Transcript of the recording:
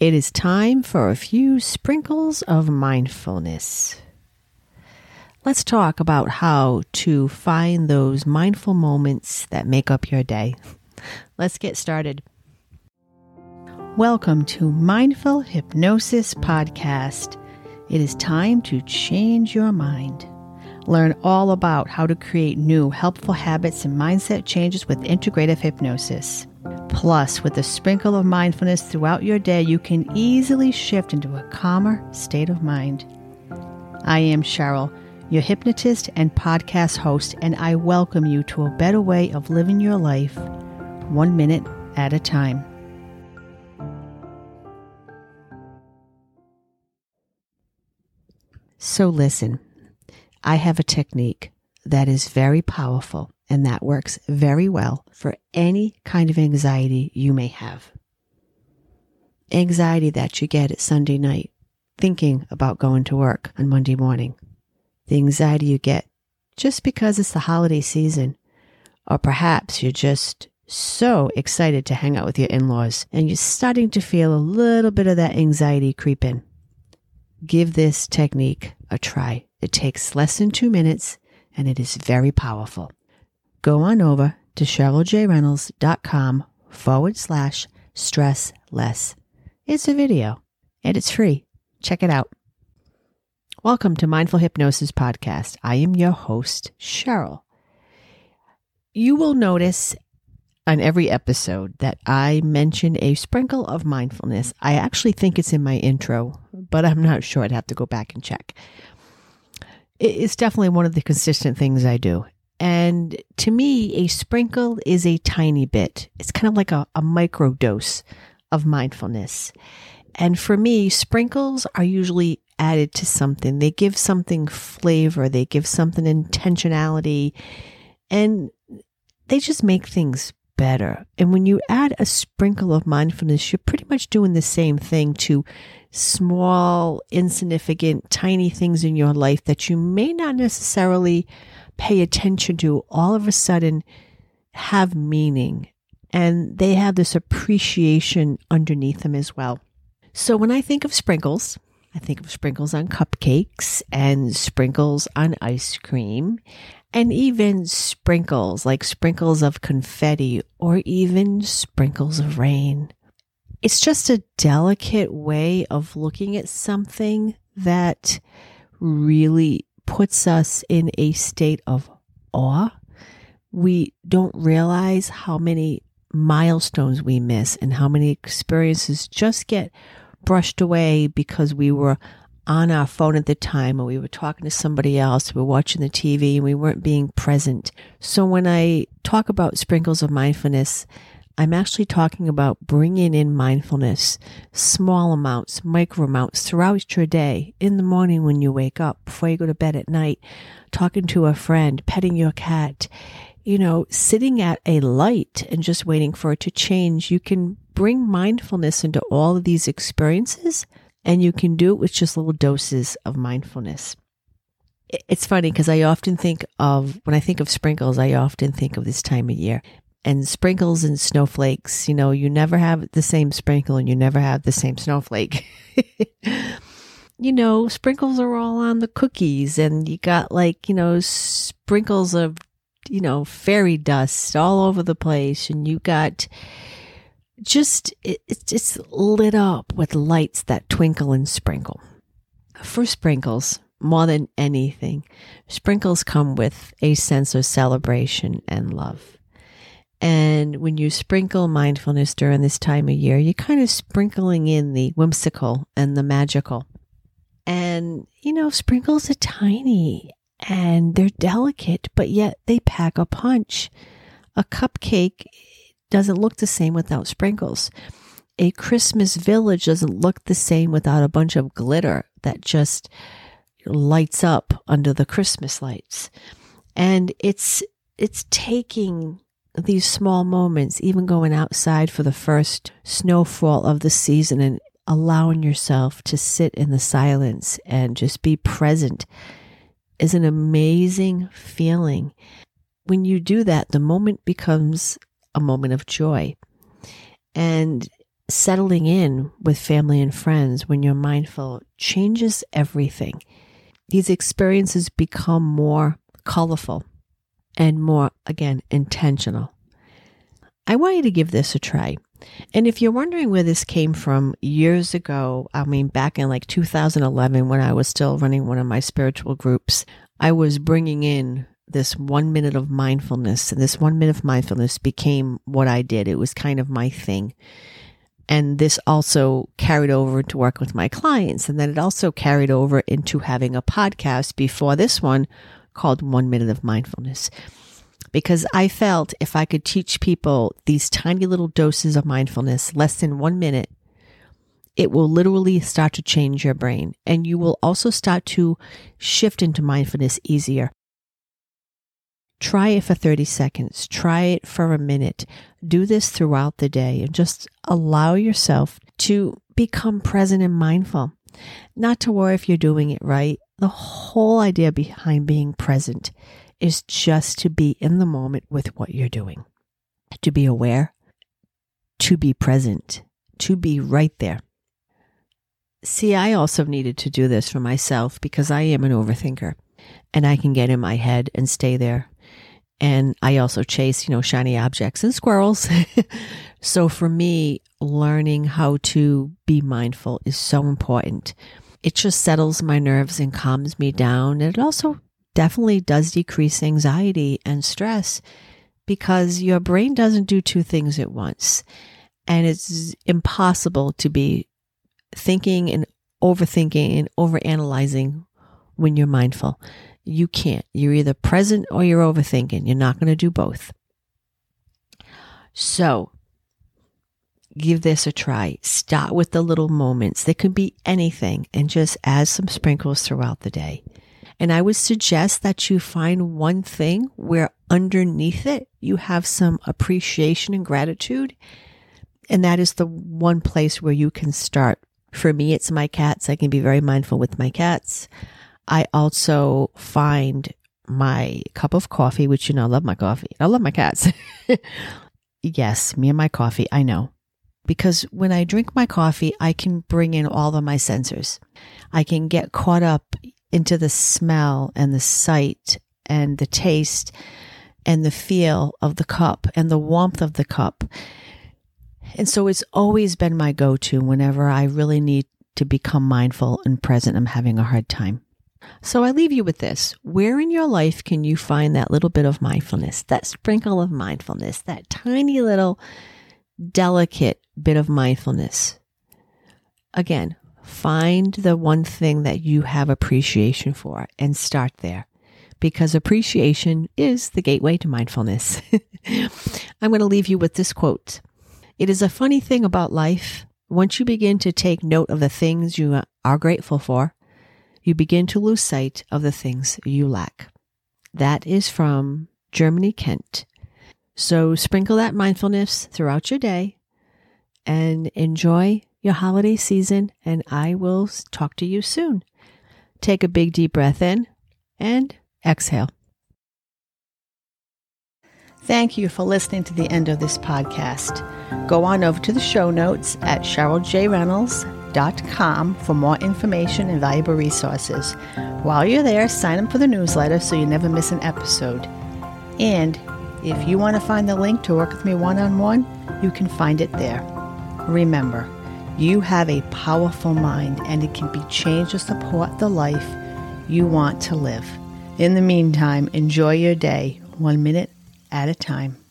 It is time for a few sprinkles of mindfulness. Let's talk about how to find those mindful moments that make up your day. Let's get started. Welcome to Mindful Hypnosis Podcast. It is time to change your mind. Learn all about how to create new helpful habits and mindset changes with integrative hypnosis. Plus, with a sprinkle of mindfulness throughout your day, you can easily shift into a calmer state of mind. I am Cheryl, your hypnotist and podcast host, and I welcome you to a better way of living your life, one minute at a time. So, listen, I have a technique that is very powerful and that works very well for any kind of anxiety you may have. Anxiety that you get at Sunday night, thinking about going to work on Monday morning. The anxiety you get just because it's the holiday season, or perhaps you're just so excited to hang out with your in laws and you're starting to feel a little bit of that anxiety creep in. Give this technique a try. It takes less than two minutes and it is very powerful go on over to CherylJReynolds.com forward slash stress less. It's a video and it's free. Check it out. Welcome to Mindful Hypnosis Podcast. I am your host, Cheryl. You will notice on every episode that I mention a sprinkle of mindfulness. I actually think it's in my intro, but I'm not sure. I'd have to go back and check. It's definitely one of the consistent things I do. And to me, a sprinkle is a tiny bit. It's kind of like a, a micro dose of mindfulness. And for me, sprinkles are usually added to something. They give something flavor, they give something intentionality, and they just make things better. And when you add a sprinkle of mindfulness, you're pretty much doing the same thing to small, insignificant, tiny things in your life that you may not necessarily pay attention to all of a sudden have meaning and they have this appreciation underneath them as well. So when I think of sprinkles, I think of sprinkles on cupcakes and sprinkles on ice cream and even sprinkles like sprinkles of confetti or even sprinkles of rain. It's just a delicate way of looking at something that really puts us in a state of awe. We don't realize how many milestones we miss and how many experiences just get brushed away because we were on our phone at the time or we were talking to somebody else, we were watching the TV and we weren't being present. So when I talk about sprinkles of mindfulness, I'm actually talking about bringing in mindfulness, small amounts, micro amounts throughout your day, in the morning when you wake up, before you go to bed at night, talking to a friend, petting your cat, you know, sitting at a light and just waiting for it to change. You can bring mindfulness into all of these experiences and you can do it with just little doses of mindfulness. It's funny because I often think of, when I think of sprinkles, I often think of this time of year and sprinkles and snowflakes. You know, you never have the same sprinkle and you never have the same snowflake. you know, sprinkles are all on the cookies and you got like, you know, sprinkles of, you know, fairy dust all over the place and you got just, it, it's just lit up with lights that twinkle and sprinkle. For sprinkles, more than anything, sprinkles come with a sense of celebration and love. And when you sprinkle mindfulness during this time of year, you're kind of sprinkling in the whimsical and the magical. And, you know, sprinkles are tiny and they're delicate, but yet they pack a punch. A cupcake doesn't look the same without sprinkles. A Christmas village doesn't look the same without a bunch of glitter that just lights up under the Christmas lights. And it's, it's taking these small moments, even going outside for the first snowfall of the season and allowing yourself to sit in the silence and just be present is an amazing feeling. When you do that, the moment becomes a moment of joy. And settling in with family and friends when you're mindful changes everything. These experiences become more colorful and more, again, intentional. I want you to give this a try. And if you're wondering where this came from years ago, I mean, back in like 2011, when I was still running one of my spiritual groups, I was bringing in this one minute of mindfulness. And this one minute of mindfulness became what I did. It was kind of my thing. And this also carried over to work with my clients. And then it also carried over into having a podcast before this one called One Minute of Mindfulness. Because I felt if I could teach people these tiny little doses of mindfulness, less than one minute, it will literally start to change your brain. And you will also start to shift into mindfulness easier. Try it for 30 seconds. Try it for a minute. Do this throughout the day and just allow yourself to become present and mindful. Not to worry if you're doing it right. The whole idea behind being present is just to be in the moment with what you're doing, to be aware, to be present, to be right there. See, I also needed to do this for myself because I am an overthinker and I can get in my head and stay there and I also chase, you know, shiny objects and squirrels. so for me, learning how to be mindful is so important. It just settles my nerves and calms me down. And it also definitely does decrease anxiety and stress because your brain doesn't do two things at once. And it's impossible to be thinking and overthinking and overanalyzing when you're mindful. You can't. You're either present or you're overthinking. You're not going to do both. So, give this a try. Start with the little moments. They can be anything and just add some sprinkles throughout the day. And I would suggest that you find one thing where underneath it you have some appreciation and gratitude. And that is the one place where you can start. For me, it's my cats. I can be very mindful with my cats. I also find my cup of coffee, which you know, I love my coffee. I love my cats. yes, me and my coffee, I know. Because when I drink my coffee, I can bring in all of my sensors. I can get caught up into the smell and the sight and the taste and the feel of the cup and the warmth of the cup. And so it's always been my go to whenever I really need to become mindful and present. I'm having a hard time. So I leave you with this. Where in your life can you find that little bit of mindfulness, that sprinkle of mindfulness, that tiny little delicate bit of mindfulness? Again, find the one thing that you have appreciation for and start there because appreciation is the gateway to mindfulness. I'm going to leave you with this quote. It is a funny thing about life. Once you begin to take note of the things you are grateful for, you begin to lose sight of the things you lack. That is from Germany Kent. So sprinkle that mindfulness throughout your day and enjoy your holiday season. And I will talk to you soon. Take a big deep breath in and exhale. Thank you for listening to the end of this podcast. Go on over to the show notes at CherylJReynolds.com for more information and valuable resources. While you're there, sign up for the newsletter so you never miss an episode. And if you want to find the link to work with me one on one, you can find it there. Remember, you have a powerful mind and it can be changed to support the life you want to live. In the meantime, enjoy your day one minute at a time.